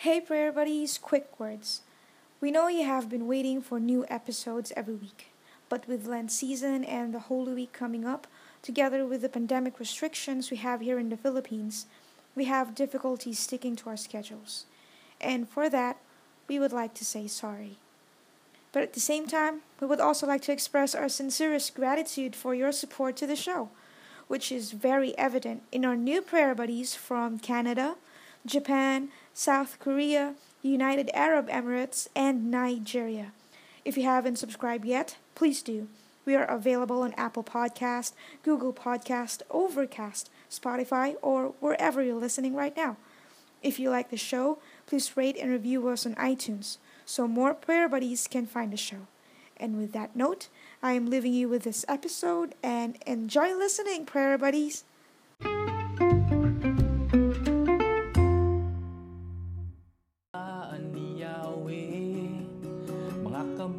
Hey, prayer buddies, quick words. We know you have been waiting for new episodes every week, but with Lent season and the Holy Week coming up, together with the pandemic restrictions we have here in the Philippines, we have difficulties sticking to our schedules. And for that, we would like to say sorry. But at the same time, we would also like to express our sincerest gratitude for your support to the show, which is very evident in our new prayer buddies from Canada, Japan, South Korea, United Arab Emirates, and Nigeria. If you haven't subscribed yet, please do. We are available on Apple Podcast, Google Podcast, Overcast, Spotify, or wherever you're listening right now. If you like the show, please rate and review us on iTunes so more prayer buddies can find the show. And with that note, I am leaving you with this episode and enjoy listening, prayer buddies.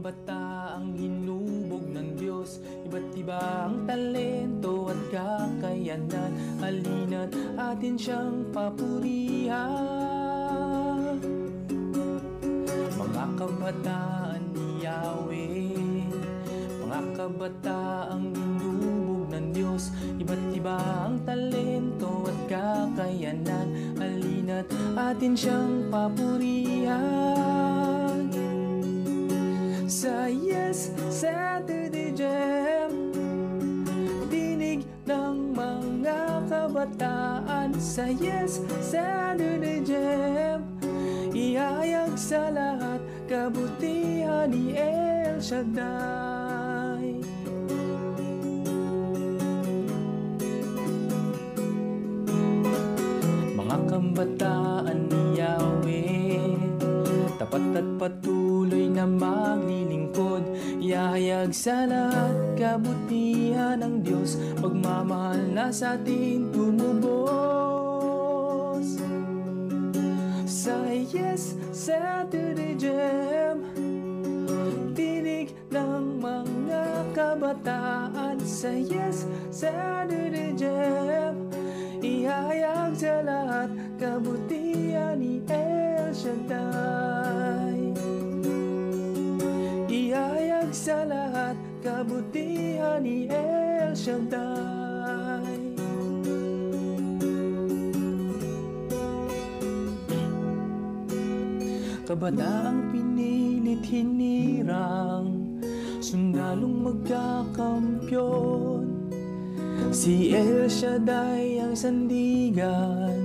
Mga kabataang hinubog ng Diyos. Iba't iba ang talento at kakayanan. Halina't atin siyang papurihan. Mga kabataan ni Yahweh Mga kabataang hinubog ng Diyos. Iba't iba ang talento at kakayanan. Halina't atin siyang papurihan Sa Yes Saturday Jam. Dinig ng mga kabataan Sa Yes Saturday Jam. Ihayag sa lahat kabutihan ni El Shaddai. Mga Yahweh Tapat at patuloy na maglilingkod. Ihayag sa lahat kabutihan ng Diyos. Pagmamahal na sa atin tumubos. Sa Yes Saturday Jam Tinig ng mga kabataan. Sa Yes Saturday Jam Ihayag sa lahat kabutihan ni El Shaddai Ihayag sa lahat kabutihan ni El Shaddai. Kabataang pinilit hinirang Sundalong magkakampyon. Si El Shaddai ang sandigan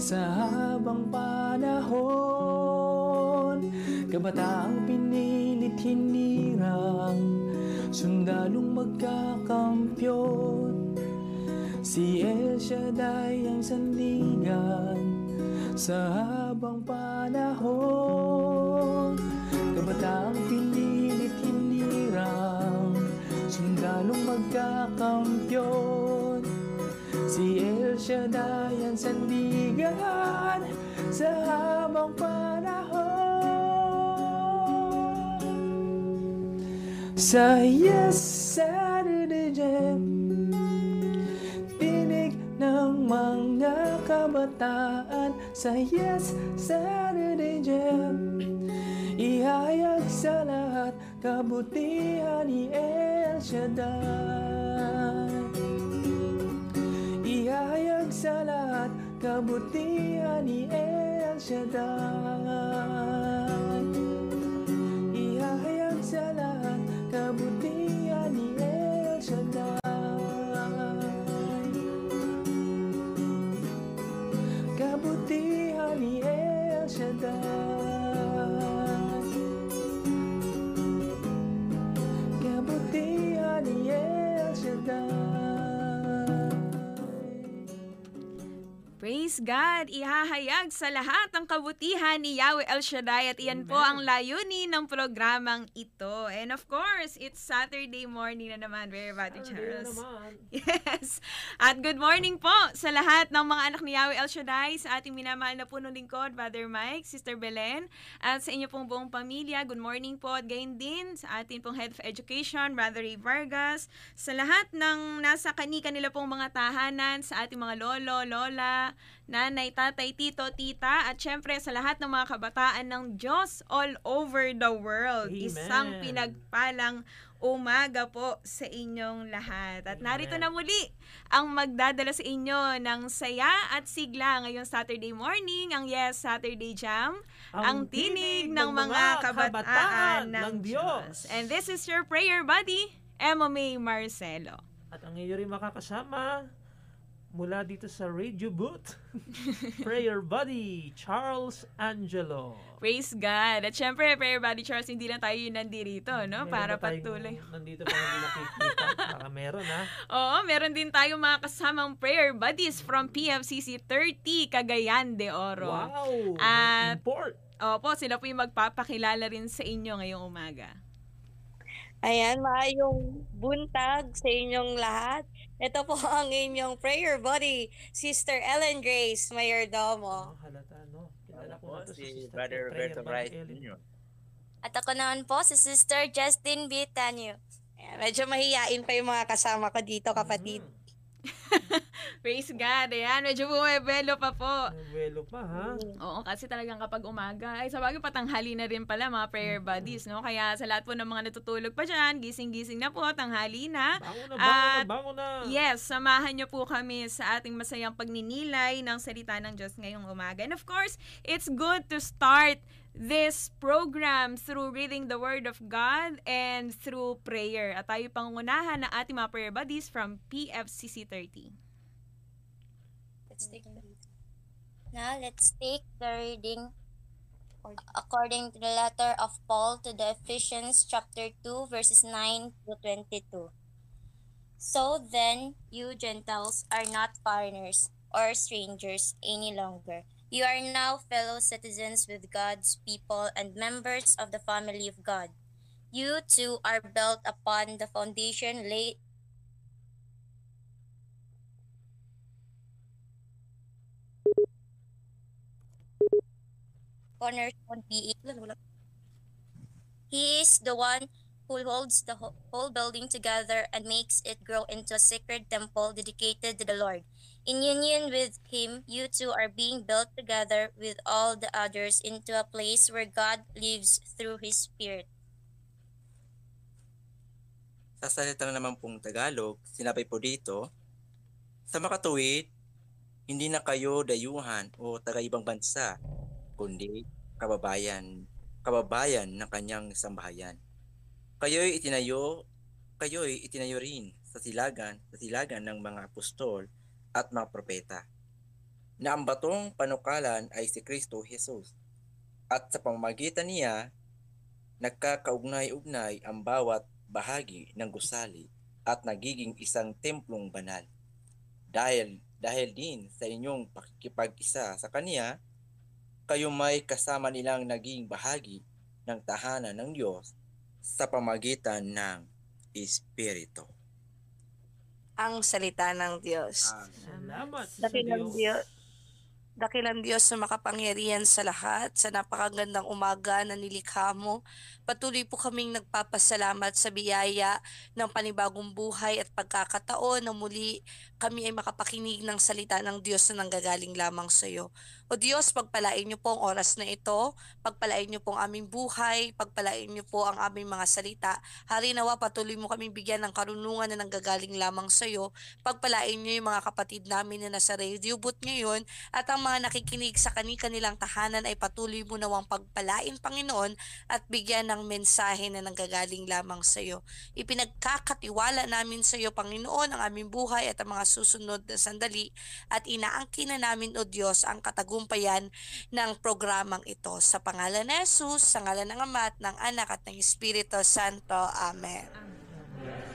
Sa habang panahon. Kabataang pinilit hinirang Sundalong magkakampyon. Si El Shaddai ang sandigan Sa habang panahon. Kabataang pinilit hinirang Sundalong magkakampyon. Si El Shaddai ang sandigan Sa habang panahon. Sa Yes Saturday Jam Tinig ng mga kabataan. Sa Yes Saturday Jam Ihayag sa lahat kabutihan ni El Shaddai. Ihayag sa lahat kabutihan ni El Shaddai Praise God! Ihahayag sa lahat ang kabutihan ni Yahweh El Shaddai at iyan po ang layunin ng programang ito. And of course, it's Saturday morning na naman, Very Bati Charles. Yes! At good morning po sa lahat ng mga anak ni Yahweh El Shaddai, sa ating minamahal na punong lingkod, Brother Mike, Sister Belen, at sa inyo pong buong pamilya. Good morning po at gayon din sa ating pong Head of Education, Brother Ray Vargas, sa lahat ng nasa kanika nila pong mga tahanan, sa ating mga lolo, lola, nanay, tatay, tito, tita, at syempre sa lahat ng mga kabataan ng Diyos all over the world. Amen. Isang pinagpalang umaga po sa inyong lahat. At Amen. narito na muli ang magdadala sa inyo ng saya at sigla ngayong Saturday morning, ang Yes Saturday Jam, ang, tinig ng mga kabataan, ng Diyos. And this is your prayer buddy, Emma May Marcelo. At ang iyo rin makakasama mula dito sa radio booth, prayer buddy, Charles Angelo. Praise God. At syempre, Prayer Buddy Charles, hindi lang tayo yun nandito, no? Meron Para patuloy. Nandito pa hindi nakikita. Baka meron ha. Oo, meron din tayo mga kasamang prayer buddies from PFCC 30 Cagayan de Oro. Wow! At- import. Opo, sila po yung magpapakilala rin sa inyo ngayong umaga. Ayan, maayong buntag sa inyong lahat. Ito po ang inyong prayer buddy, Sister Ellen Grace Mayordomo. Oh, halata, no? Kilala ko po na to si Sister Brother Roberto Ellen. Jr. At ako naman po si Sister Justin B. Tanyo. Medyo mahihain pa yung mga kasama ko dito, kapatid. Mhm. Praise God. Ayan, medyo bumibelo pa po. Welo pa ha. Oo, kasi talagang kapag umaga, ay sa bagay patanghali na rin pala mga prayer buddies, no? Kaya sa lahat po ng mga natutulog pa dyan, gising-gising na po, tanghali na. Bango na, bango na, At- bango na. Yes, samahan niyo po kami sa ating masayang pagninilay ng salita ng Diyos ngayong umaga. And of course, it's good to start this program through reading the Word of God and through prayer. At tayo pangunahan ng ating mga prayer buddies from PFCC 30. Let's take the... Now, let's take the reading according to the letter of Paul to the Ephesians chapter 2 verses 9 to 22. So then, you Gentiles are not foreigners or strangers any longer. You are now fellow citizens with God's people and members of the family of God. You too are built upon the foundation laid being He is the one who holds the whole building together and makes it grow into a sacred temple dedicated to the Lord. In union with him, you two are being built together with all the others into a place where God lives through his spirit. Sa salita naman pong Tagalog, sinabi po dito, sa makatuwid, hindi na kayo dayuhan o taga-ibang bansa, kundi kababayan, kababayan ng kanyang sambahayan. Kayo'y itinayo, kayo'y itinayo rin sa silagan, sa silagan ng mga apostol at mga propeta, na ang batong panukalan ay si Kristo Jesus. At sa pamamagitan niya, nagkakaugnay-ugnay ang bawat bahagi ng gusali at nagiging isang templong banal. Dahil dahil din sa inyong pakikipag-isa sa kaniya, kayo may kasama nilang naging bahagi ng tahanan ng Diyos sa pamagitan ng Espiritu. Ang salita ng Diyos. Salamat sa Dakilang Diyos. Diyos. Dakilang Diyos na makapangyarihan sa lahat, sa napakagandang umaga na nilikha mo. Patuloy po kaming nagpapasalamat sa biyaya ng panibagong buhay at pagkakataon na muli kami ay makapakinig ng salita ng Diyos na nanggagaling lamang sa iyo. O Diyos, pagpalain niyo po ang oras na ito, pagpalain niyo po ang aming buhay, pagpalain niyo po ang aming mga salita. Hari nawa, patuloy mo kaming bigyan ng karunungan na nanggagaling lamang sa iyo. Pagpalain niyo yung mga kapatid namin na nasa radio booth ngayon at ang mga nakikinig sa kani-kanilang tahanan ay patuloy mo nawang pagpalain, Panginoon, at bigyan ng mensahe na nanggagaling lamang sa iyo. Ipinagkakatiwala namin sa iyo, Panginoon, ang aming buhay at ang mga susunod na sandali at inaangkin na namin, O Diyos, ang katagumpayan ng programang ito. Sa pangalan ni Jesus, sa ngalan ng Ama at ng Anak at ng Espiritu Santo. Amen. blessing,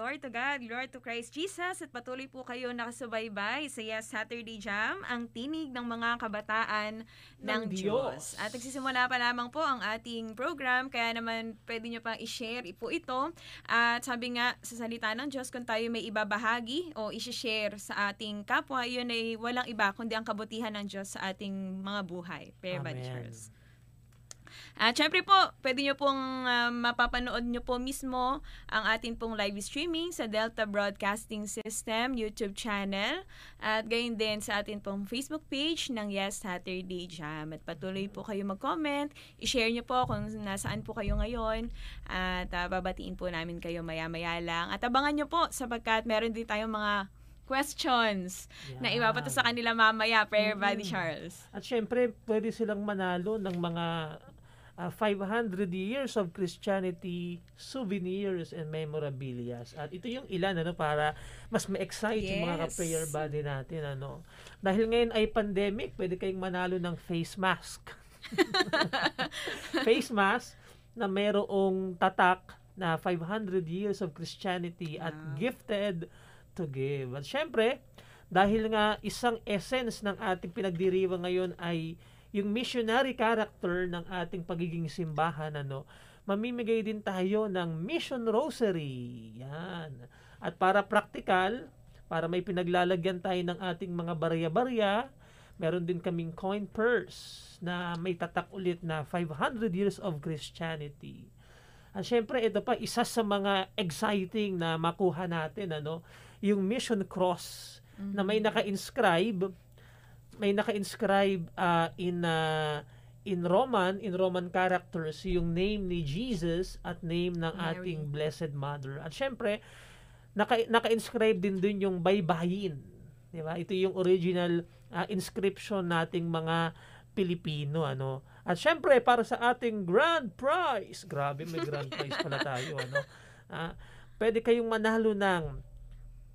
Glory to God! Glory to Christ Jesus! At patuloy po kayo nakasubaybay sa Yes Saturday Jam, ang tinig ng mga kabataan ng, Ng Diyos. Diyos. At nagsisimula pa lamang po ang ating program, kaya naman pwede nyo pang i-share po ito. At sabi nga sa salita ng Diyos, kung tayo may ibabahagi o i-share sa ating kapwa, yun ay walang iba kundi ang kabutihan ng Diyos sa ating mga buhay. Prayer Amen. Charles. At syempre po, pwede nyo pong ah, mapapanood nyo po mismo ang atin pong live streaming sa Delta Broadcasting System YouTube channel at gayon din sa atin pong Facebook page ng Yes Saturday Jam. At patuloy po kayo mag-comment, i-share nyo po kung nasaan po kayo ngayon at ah, babatiin po namin kayo maya-maya lang. At abangan nyo po sapagkat meron din tayong mga questions na Yan. ipapato sa kanila mamaya, Prayer Buddy Mm. Charles. At syempre, pwede silang manalo ng mga ah, 500 years of Christianity souvenirs and memorabilia. At ito yung ilan ano para mas ma-excite yung mga Yes. ka-prayer body natin ano. Dahil ngayon ay pandemic, pwede kayong manalo ng face mask. face mask na merong tatak na 500 years of Christianity at Wow. gifted to give. At syempre, dahil nga isang essence ng ating pinagdiriwang ngayon ay yung missionary character ng ating pagiging simbahan, ano, mamimigay din tayo ng mission rosary. Yan. At para practical, para may pinaglalagyan tayo ng ating mga barya-barya, meron din kaming coin purse na may tatak ulit na 500 years of Christianity. At syempre, ito pa, isa sa mga exciting na makuha natin, ano, yung mission cross na may naka-inscribe may naka-inscribe ah, in ah, in Roman in Roman characters yung name ni Jesus at name ng Mary. ating Blessed Mother. At syempre naka naka-inscribe din dun yung baybayin. 'Di ba? Ito yung original ah, inscription nating mga Pilipino ano. At syempre para sa ating grand prize. Grabe may grand prize pala tayo ano. Ah, pwede kayong manalo ng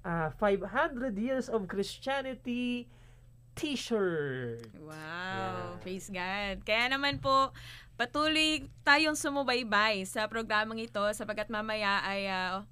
ah, 500 years of Christianity t-shirt. Wow, Yeah. praise God. Kaya naman po, patuloy tayong sumubaybay sa programang ito sapagkat mamaya ay ah,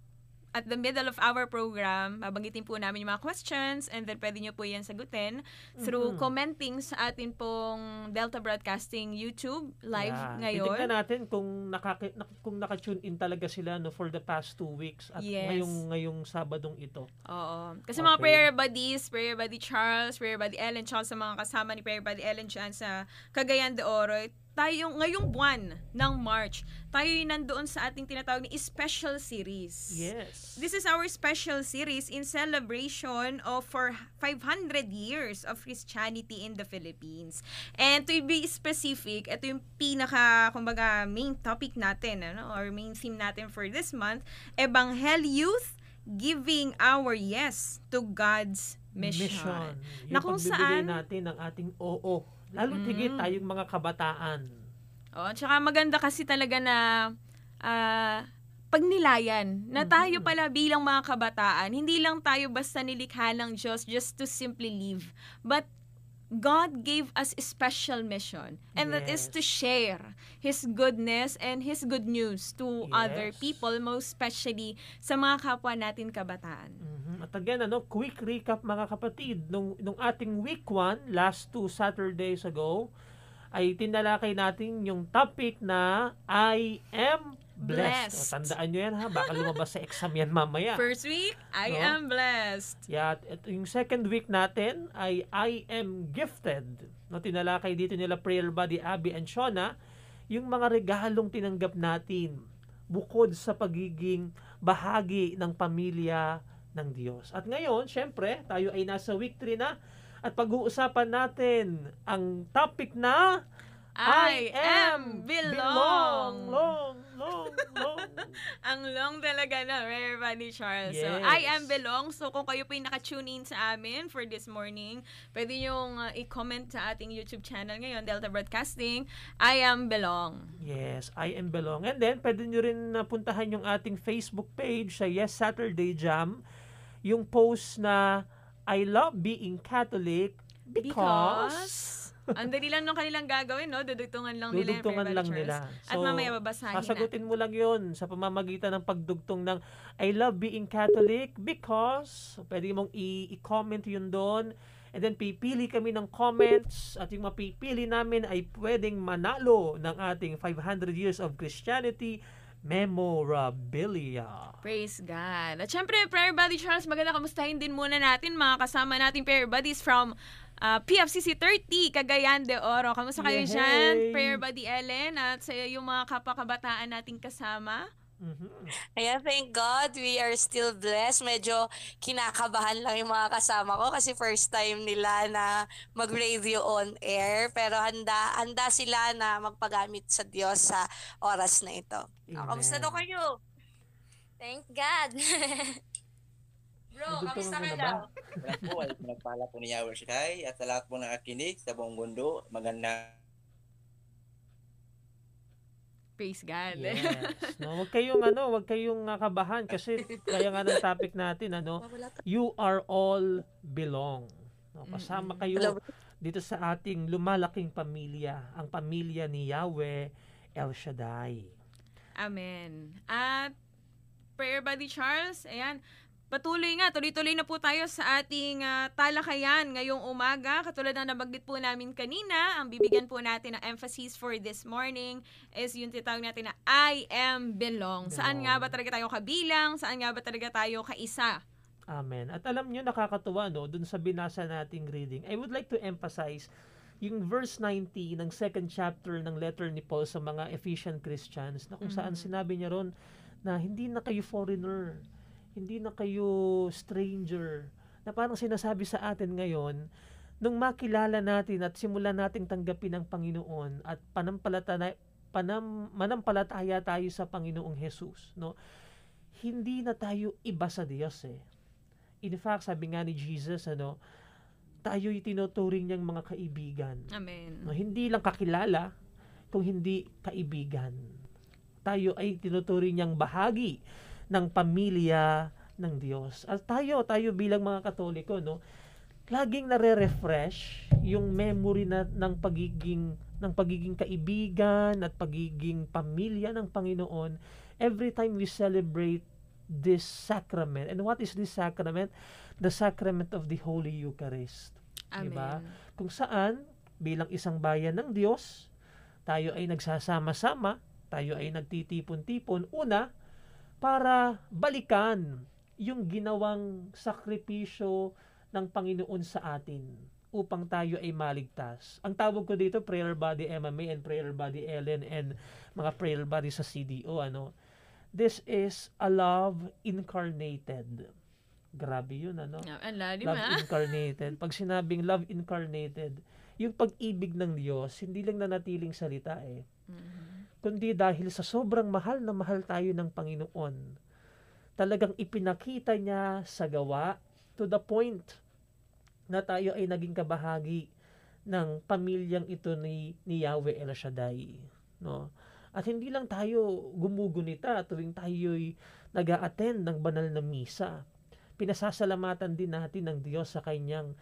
at the middle of our program, babanggitin po namin yung mga questions and then pwede nyo po yan sagutin through Mhm. commenting sa atin pong Delta Broadcasting YouTube live Yeah. ngayon. Titignan natin kung nakaki, nak- kung naka-tune in talaga sila no for the past two weeks at Yes. ngayong ngayong Sabadong ito. Oo. Kasi mga Okay. prayer buddies, prayer buddy Charles, prayer buddy Ellen, Charles sa mga kasama ni prayer buddy Ellen dyan sa Cagayan de Oro, tayo ngayong buwan ng March, tayo yung nandoon sa ating tinatawag ni special series. Yes. This is our special series in celebration of for 500 years of Christianity in the Philippines. And to be specific, ito yung pinaka, kumbaga, main topic natin, ano, or main theme natin for this month, Evangel Youth giving our yes to God's mission. Yung Na kung saan- natin ng ating oo. Lalo Mm. higit tayong mga kabataan. Oh, at saka maganda kasi talaga na ah, pagnilayan na tayo Mhm. pala bilang mga kabataan, hindi lang tayo basta nilikha ng Diyos just to simply live, but God gave us a special mission, and that is Yes. to share His goodness and His good news to other Yes. people, most especially sa mga kapwa natin kabataan. Mhm. At again, ano, quick recap mga kapatid. Nung, nung ating week 1, last two Saturdays ago, ay tinalakay natin yung topic na I am blessed. Blessed. O, tandaan nyo yan ha, baka lumabas sa exam yan mamaya. First week, I No? am blessed. Yeah, at ito yung second week natin ay I am gifted. No, tinalakay dito nila prayer buddy Abby and Shona yung mga regalong tinanggap natin bukod sa pagiging bahagi ng pamilya ng Diyos. At ngayon, syempre, tayo ay nasa week 3 na at pag-uusapan natin ang topic na I am belong. Long, long, long. Ang long talaga na, Rare Buddy Charles. So, Yes. I am belong. So, kung kayo po yung naka-tune in sa amin for this morning, pwede yung uh, i-comment sa ating YouTube channel ngayon, Delta Broadcasting, I am belong. Yes, I am belong. And then, pwede nyo rin napuntahan yung ating Facebook page sa Yes Saturday Jam. Yung post na I love being Catholic because... ang dali lang nung kanilang gagawin, no? Dudugtungan lang nila Dudugtungan lang Buddy nila. Charles. At mamaya babasahin natin. Sasagutin mo lang yun sa pamamagitan ng pagdugtong ng I love being Catholic because pwede mong i-comment yun doon. And then pipili kami ng comments at yung mapipili namin ay pwedeng manalo ng ating 500 years of Christianity memorabilia. Praise God. At syempre, Prayer Buddy Charles, maganda kamustahin din muna natin mga kasama nating Prayer Buddies from uh, PFCC 30, Cagayan de Oro. Kamusta kayo Yay! dyan, Prayer Buddy Ellen, at sa yung mga kapakabataan nating kasama? Mhm. Kaya thank God we are still blessed. Medyo kinakabahan lang yung mga kasama ko kasi first time nila na mag-radio on air. Pero handa, handa sila na magpagamit sa Diyos sa oras na ito. Amen. Kamusta daw kayo? Thank God. Bro, kamusta ka daw? Lahat po ay pinagpala po ni Yahweh Shaddai at sa lahat po ng akinig sa buong mundo, maganda Praise God. Yes. No, wag kayong ano, wag kayong uh, kabahan kasi kaya nga ng topic natin ano, you are all belong. No, kasama kayo dito sa ating lumalaking pamilya, ang pamilya ni Yahweh El Shaddai. Amen. At Prayer Buddy Charles, ayan, patuloy nga, tuloy-tuloy na po tayo sa ating ah, talakayan ngayong umaga. Katulad na nabanggit po namin kanina, ang bibigyan po natin ng emphasis for this morning is yung titawag natin na I am belong. Saan nga ba talaga tayo kabilang? Saan nga ba talaga tayo kaisa? Amen. At alam nyo, nakakatuwa, no, dun sa binasa nating reading, I would like to emphasize yung verse 90 ng second chapter ng letter ni Paul sa mga Ephesian Christians na kung saan Mhm. sinabi niya ron na hindi na kayo foreigner, hindi na kayo stranger, na parang sinasabi sa atin ngayon, nung makilala natin at simulan nating tanggapin ang Panginoon at panampalataya, panam, manampalataya tayo sa Panginoong Jesus, no? Hindi na tayo iba sa Diyos eh. In fact, sabi nga ni Jesus, ano, tayo tinuturing niyang mga kaibigan. Amen. No, hindi lang kakilala, kung hindi kaibigan. Tayo ay tinuturing niyang bahagi ng pamilya ng Diyos. At tayo, tayo bilang mga Katoliko, no, laging nare-refresh yung memory na ng pagiging ng pagiging kaibigan at pagiging pamilya ng Panginoon every time we celebrate this sacrament. And what is this sacrament? The sacrament of the Holy Eucharist Amen. Diba? kung saan bilang isang bayan ng Diyos, tayo ay nagsasama-sama, tayo ay nagtitipon-tipon, una, para balikan yung ginawang sakripisyo ng Panginoon sa atin upang tayo ay maligtas. Ang tawag ko dito, Prayer Body MMA and Prayer Body Ellen and mga Prayer Body sa CDO, ano, this is a love incarnated. Grabe yun, ano? Ang lalim love ha? incarnated. Pag sinabing love incarnated, yung pag-ibig ng Diyos, hindi lang nanatiling salita eh. Mhm. Kundi dahil sa sobrang mahal na mahal tayo ng Panginoon, talagang ipinakita niya sa gawa to the point na tayo ay naging kabahagi ng pamilyang ito ni, ni Yahweh El Shaddai. No? At hindi lang tayo gumugunita tuwing tayo'y nag attend ng banal na misa. Pinasasalamatan din natin ng Diyos sa kanyang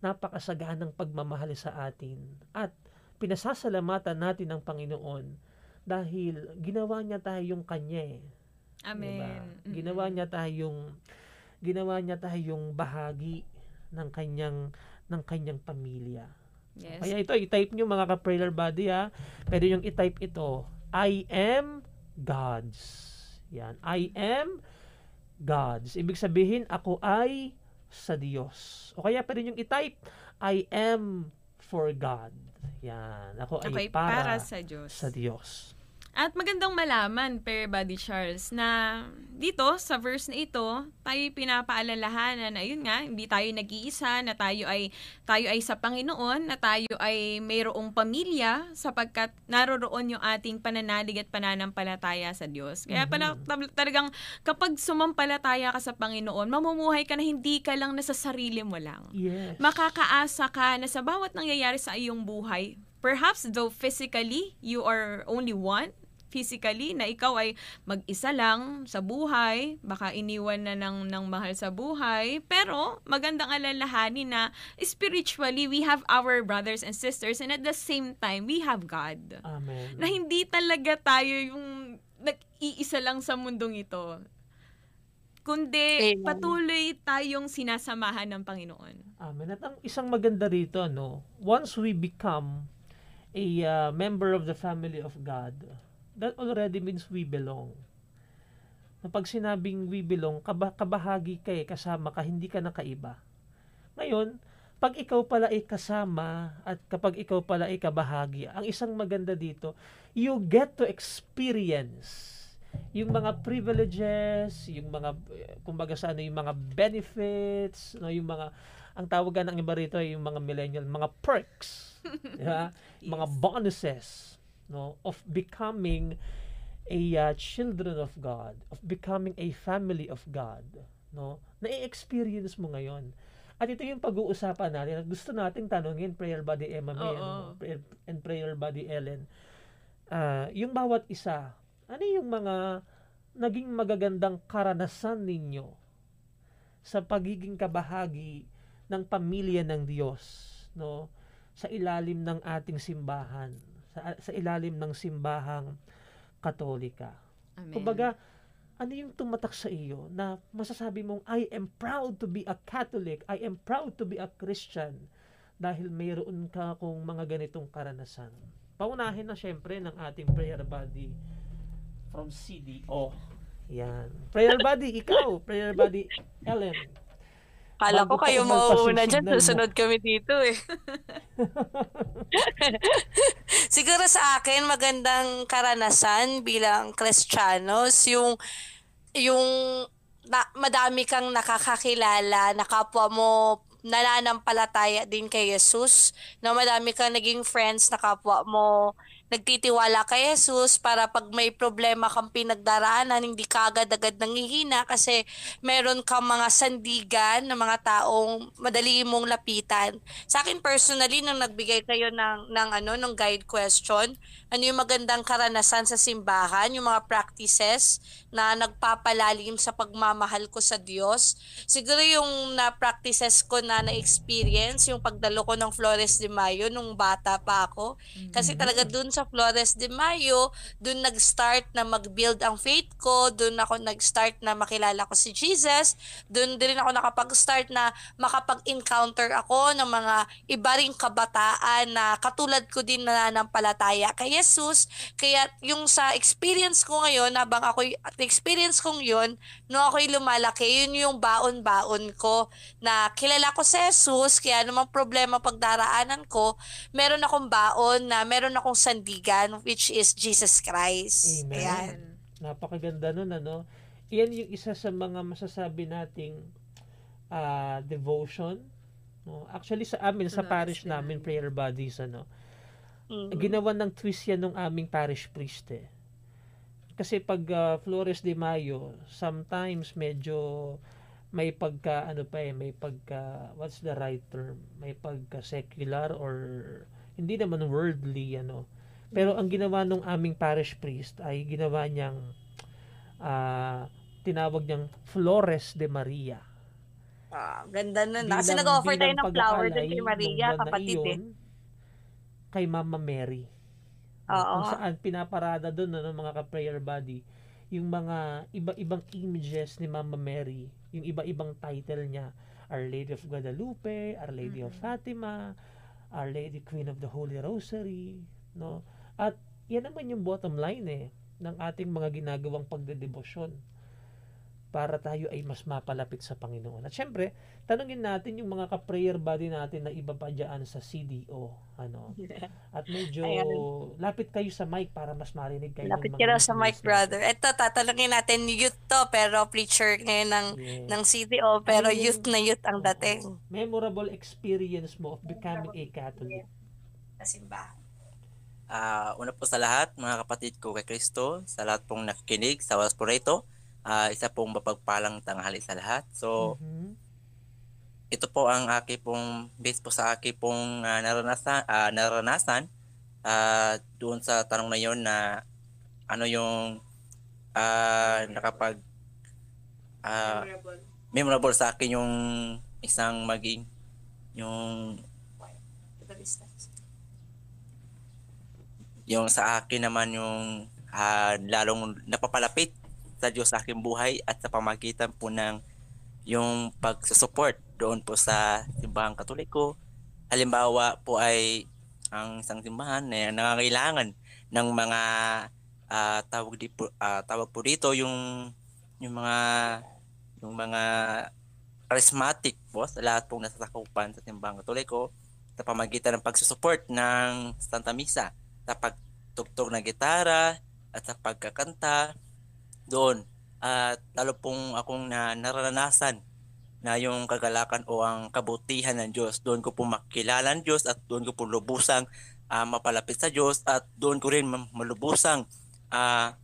napakasaganang pagmamahal sa atin. At pinasasalamatan natin ng Panginoon dahil ginawa niya tayong kanya eh. Amen. Diba? Ginawa niya tayong ginawa niya tayong bahagi ng kanyang ng kanyang pamilya. Yes. Kaya ito, i-type nyo mga ka-prayer body ha. Pwede yung i-type ito. I am God's. Yan. I am God's. Ibig sabihin, ako ay sa Diyos. O kaya pwede yung i-type, I am for God. Yan. Ako ay Okay, para, para sa Diyos. sa Diyos. At magandang malaman, Per Buddy Charles, na dito sa verse na ito, tayo pinapaalalahanan na yun nga, hindi tayo nag-iisa, na tayo ay, tayo ay sa Panginoon, na tayo ay mayroong pamilya sapagkat naroroon yung ating pananalig at pananampalataya sa Diyos. Kaya pala tab- talagang kapag sumampalataya ka sa Panginoon, mamumuhay ka na hindi ka lang nasa sarili mo lang Yes. makakaasa ka na sa bawat nangyayari sa iyong buhay, perhaps though physically you are only one, physically na ikaw ay mag-isa lang sa buhay, baka iniwan na ng, ng mahal sa buhay, pero magandang alalahanin na spiritually we have our brothers and sisters and at the same time we have God. Amen. Na hindi talaga tayo yung nag-iisa lang sa mundong ito. Kundi Amen. patuloy tayong sinasamahan ng Panginoon. Amen. At ang isang maganda rito, no, once we become a uh, member of the family of God, that already means we belong. Na pag sinabing we belong, kaba- kabahagi ka eh, kasama ka, hindi ka nakaiba. Ngayon, pag ikaw pala ay kasama at kapag ikaw pala ay kabahagi, ang isang maganda dito, you get to experience yung mga privileges, yung mga kumbaga sa ano yung mga benefits, no, yung mga ang tawagan ng iba rito ay yung mga millennial, mga perks, di ba? mga bonuses, no, of becoming a uh, children of God, of becoming a family of God, no? Na-experience mo ngayon. At ito yung pag-uusapan natin at gusto nating tanungin prayer buddy Emma May ano, prayer, and prayer buddy Ellen. Ah, yung bawat isa, ano yung mga naging magagandang karanasan ninyo sa pagiging kabahagi ng pamilya ng Diyos, no? Sa ilalim ng ating simbahan, sa, sa ilalim ng simbahang Katolika. Amen. Kumbaga, ano yung tumatak sa iyo na masasabi mong, I am proud to be a Catholic, I am proud to be a Christian dahil mayroon ka kung mga ganitong karanasan. Paunahin na syempre ng ating prayer body from CDO. Yan. Prayer body, ikaw. Prayer body, Ellen. Kala ko kayo mauuna dyan, susunod kami dito eh. Siguro sa akin, magandang karanasan bilang Kristiyanos, yung, yung na, madami kang nakakakilala na kapwa mo nananampalataya din kay Jesus, na madami kang naging friends na kapwa mo nagtitiwala kay Jesus para pag may problema kang pinagdaraanan, hindi ka agad-agad nangihina kasi meron kang mga sandigan ng mga taong madali mong lapitan. Sa akin personally, nung nagbigay kayo ng, ng, ano, ng guide question, ano yung magandang karanasan sa simbahan, yung mga practices na nagpapalalim sa pagmamahal ko sa Diyos. Siguro yung na-practices ko na na-experience, yung pagdalo ko ng Flores de Mayo nung bata pa ako. Kasi talaga dun sa Flores de Mayo, dun nag-start na mag-build ang faith ko, dun ako nag-start na makilala ko si Jesus, dun din ako nakapag-start na makapag-encounter ako ng mga iba ring kabataan na katulad ko din na nanampalataya kay Jesus. Kaya yung sa experience ko ngayon, habang ako at experience kong yun, no ako'y lumalaki, yun yung baon-baon ko na kilala ko si Jesus, kaya namang problema pagdaraanan ko, meron akong baon na meron akong sandigan, which is Jesus Christ. Amen. Ayan. Napakaganda nun, ano? Iyan yung isa sa mga masasabi nating ah, devotion. No? Actually, sa amin, sa parish namin, prayer bodies, ano? Mhm. Ginawa ng twist yan ng aming parish priest, eh. kasi pag uh, Flores de Mayo, sometimes medyo may pagka ano pa eh, may pagka what's the right term? May pagka secular or hindi naman worldly ano. Pero ang ginawa nung aming parish priest ay ginawa niyang uh, tinawag niyang Flores de Maria. Ah, ganda nun. Kasi nag-offer tayo ng flower doon kay Maria, kapatid eh. Kay Mama Mary. Oo. Kung saan pinaparada doon ng mga ka-prayer body yung mga iba-ibang images ni Mama Mary, yung iba-ibang title niya, Our Lady of Guadalupe, Our Lady mm-hmm. of Fatima, Our Lady Queen of the Holy Rosary, no? At yan naman yung bottom line eh ng ating mga ginagawang pagdedebosyon para tayo ay mas mapalapit sa Panginoon. At syempre, tanungin natin yung mga ka-prayer body natin na iba pa dyan sa CDO. Ano? At medyo Ayan. lapit kayo sa mic para mas marinig kayo. Lapit kayo sa mic, brother. Ito, tatanungin natin youth to, pero preacher ngayon ng, yes. ng CDO, pero ano youth na youth ang dating. Memorable experience mo of becoming a Catholic. Kasimbahan. Uh, una po sa lahat, mga kapatid ko kay Kristo, sa lahat pong nakikinig sa oras po rito, uh, isa pong mapagpalang tanghali sa lahat. So, mm-hmm. ito po ang aking pong, based po sa aking pong uh, naranasan, uh, naranasan uh, doon sa tanong na yon na ano yung uh, nakapag uh, memorable. memorable sa akin yung isang maging yung yung sa akin naman yung uh, lalong napapalapit sa Diyos sa aking buhay at sa pamagitan po ng yung pagsusupport doon po sa simbahang katoliko. Halimbawa po ay ang isang simbahan na nangangailangan ng mga uh, tawag di po, uh, tawag po dito yung yung mga yung mga charismatic po sa lahat pong nasasakupan sa simbahang katoliko sa pamagitan ng pagsusupport ng Santa Misa sa pagtugtog ng gitara at sa pagkakanta doon at lalo pong akong na naranasan na yung kagalakan o ang kabutihan ng Diyos. Doon ko po makilala ang Diyos at doon ko po lubusang uh, mapalapit sa Diyos at doon ko rin malubusang uh,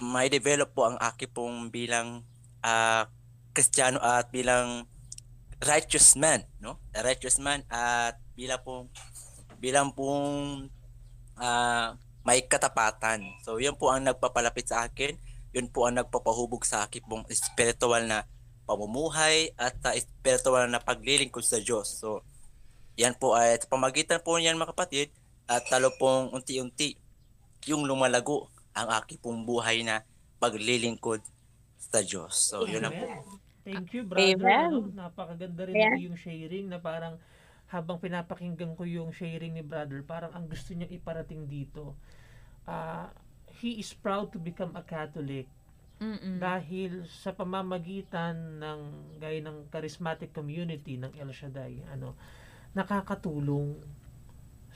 may develop po ang aki pong bilang uh, Kristiyano at bilang righteous man, no? A righteous man at bilang pong bilang pong uh, may katapatan. So, 'yan po ang nagpapalapit sa akin yun po ang nagpapahubog sa akin pong spiritual na pamumuhay at sa spiritual na paglilingkod sa Diyos. So, yan po ay sa pamagitan po niyan mga kapatid at talo pong unti-unti yung lumalago ang aking pong buhay na paglilingkod sa Diyos. So, yun na po. Thank you, brother. Ano, napakaganda rin yeah. yung sharing na parang habang pinapakinggan ko yung sharing ni brother, parang ang gusto niya iparating dito. Uh, he is proud to become a Catholic Mm-mm. dahil sa pamamagitan ng gaya ng charismatic community ng El Shaddai ano nakakatulong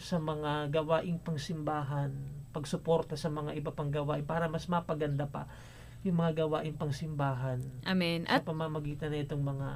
sa mga gawaing pangsimbahan pagsuporta sa mga iba pang gawain para mas mapaganda pa yung mga gawaing pangsimbahan Amen. At sa pamamagitan na itong mga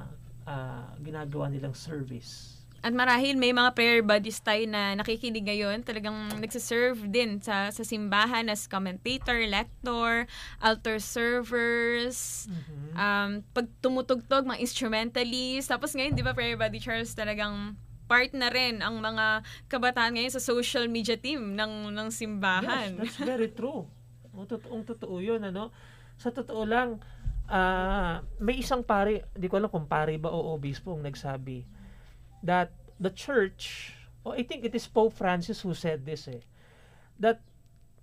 uh, ginagawa nilang service at marahil may mga prayer buddies tayo na nakikinig ngayon, talagang nagsiserve din sa, sa simbahan as commentator, lector, altar servers, mm-hmm. um, pag tumutugtog, mga instrumentalist. Tapos ngayon, di ba, prayer buddy Charles, talagang part na rin ang mga kabataan ngayon sa social media team ng ng simbahan. Yes, that's very true. O, totoong totoo yun, ano? Sa totoo lang, uh, may isang pare, hindi ko alam kung pare ba o obispo ang nagsabi, that the church, oh, I think it is Pope Francis who said this, eh, that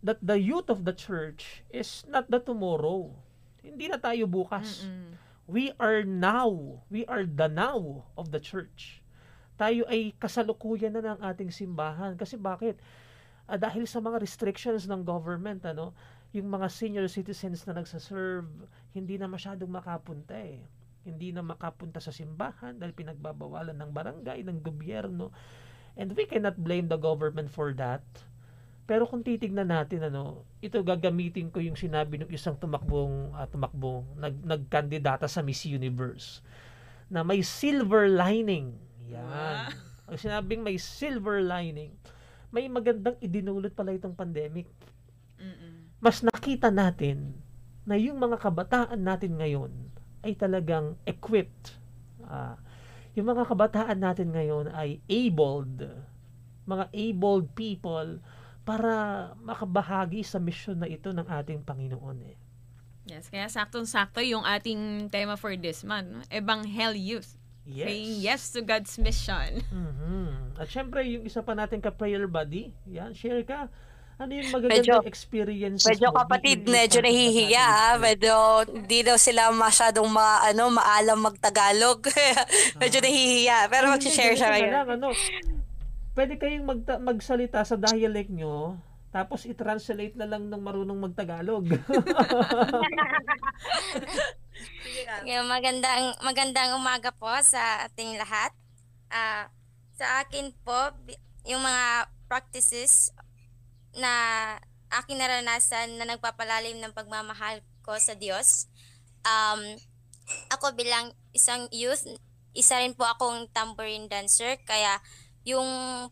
that the youth of the church is not the tomorrow. Hindi na tayo bukas. Mm-mm. We are now. We are the now of the church. Tayo ay kasalukuyan na ng ating simbahan. Kasi bakit? Uh, dahil sa mga restrictions ng government, ano, yung mga senior citizens na nagsaserve, hindi na masyadong makapunta eh hindi na makapunta sa simbahan dahil pinagbabawalan ng barangay, ng gobyerno. And we cannot blame the government for that. Pero kung titignan natin ano, ito gagamitin ko yung sinabi ng isang tumakbong uh, tumakbong nag nagkandidata sa Miss Universe na may silver lining. Yan. Ang sinabing may silver lining. May magandang idinulot pala itong pandemic. Mm-mm. mas nakita natin na yung mga kabataan natin ngayon ay talagang equipped. Uh, yung mga kabataan natin ngayon ay abled, mga abled people para makabahagi sa mission na ito ng ating Panginoon eh. Yes, kaya saktong-sakto yung ating tema for this month, Ebangel Youth. Yes. Saying yes to God's mission. Mm-hmm. At syempre, yung isa pa natin ka-prayer buddy, yan, share ka. Ano yung magagandang experience Medyo mo? kapatid, medyo nahihiya. Ah. Medyo hindi daw sila masyadong ma, ano, maalam magtagalog. medyo ah. nahihiya. Pero mag-share siya ngayon. ano, pwede kayong magta- magsalita sa dialect nyo tapos i-translate na lang ng marunong magtagalog. yeah, magandang magandang umaga po sa ating lahat. Uh, sa akin po, yung mga practices na aking naranasan na nagpapalalim ng pagmamahal ko sa Diyos. Um, ako bilang isang youth, isa rin po akong tambourine dancer, kaya yung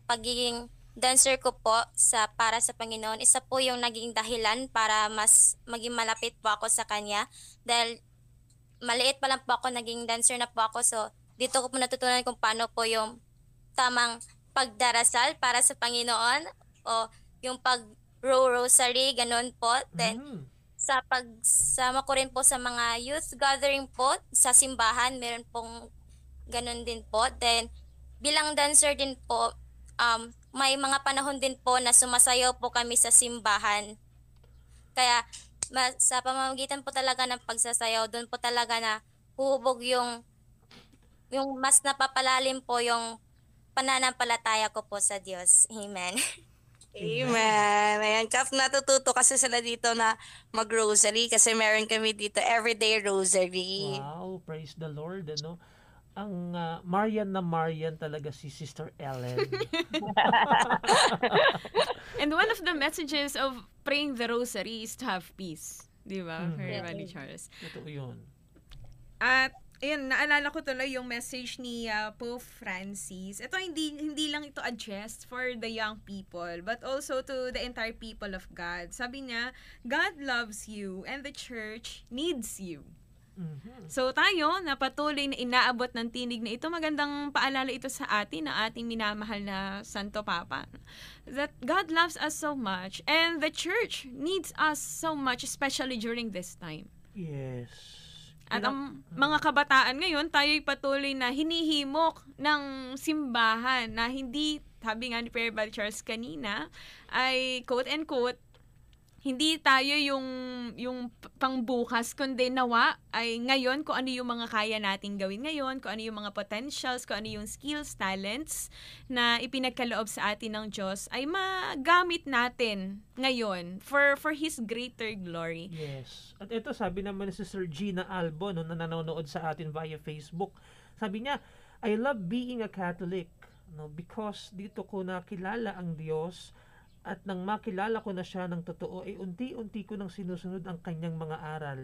pagiging dancer ko po sa para sa Panginoon, isa po yung naging dahilan para mas maging malapit po ako sa Kanya. Dahil maliit pa lang po ako, naging dancer na po ako. So, dito ko po natutunan kung paano po yung tamang pagdarasal para sa Panginoon o yung pag rosary, ganun po. Then, mm-hmm. sa pagsama ko rin po sa mga youth gathering po sa simbahan, meron pong ganun din po. Then, bilang dancer din po, um, may mga panahon din po na sumasayaw po kami sa simbahan. Kaya ma- sa pamamagitan po talaga ng pagsasayaw, doon po talaga na huhubog yung yung mas napapalalim po yung pananampalataya ko po sa Diyos. Amen. Amen. Ayan, Kap, natututo kasi sila dito na mag-rosary kasi meron kami dito everyday rosary. Wow, praise the Lord, ano? ang uh, Marian na Marian talaga si Sister Ellen. And one of the messages of praying the rosary is to have peace. Di ba? Mm-hmm. Charles. Totoo yun. At Ayun, naalala ko tuloy yung message ni uh, Pope Francis. Ito hindi hindi lang ito addressed for the young people, but also to the entire people of God. Sabi niya, God loves you and the church needs you. Mm-hmm. So tayo na patuloy na inaabot ng tinig na ito, magandang paalala ito sa atin na ating minamahal na Santo Papa. That God loves us so much and the church needs us so much especially during this time. Yes. At ang mga kabataan ngayon, tayo'y patuloy na hinihimok ng simbahan na hindi, sabi nga ni Prayer Charles kanina, ay quote and quote, hindi tayo yung yung pangbukas kundi nawa ay ngayon kung ano yung mga kaya nating gawin ngayon, kung ano yung mga potentials, kung ano yung skills, talents na ipinagkaloob sa atin ng Diyos ay magamit natin ngayon for for his greater glory. Yes. At ito sabi naman ni Sister Gina Albo no, na nanonood sa atin via Facebook. Sabi niya, I love being a Catholic no because dito ko nakilala ang Diyos at nang makilala ko na siya ng totoo ay unti-unti ko nang sinusunod ang kanyang mga aral.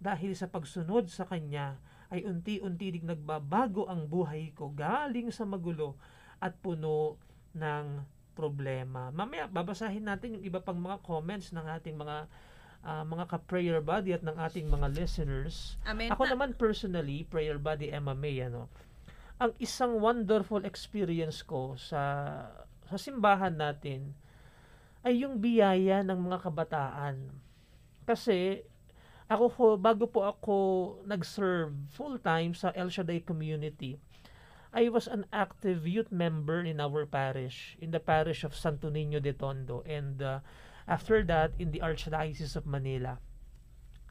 Dahil sa pagsunod sa kanya ay unti-unti ding nagbabago ang buhay ko galing sa magulo at puno ng problema. Mamaya babasahin natin yung iba pang mga comments ng ating mga uh, mga ka-prayer buddy at ng ating mga listeners. Amen. Ako naman personally, prayer buddy Emma May, ano, ang isang wonderful experience ko sa sa simbahan natin ay yung biyaya ng mga kabataan. Kasi ako po, bago po ako nag-serve full-time sa El Shaddai community, I was an active youth member in our parish, in the parish of Santo Niño de Tondo, and uh, after that, in the Archdiocese of Manila.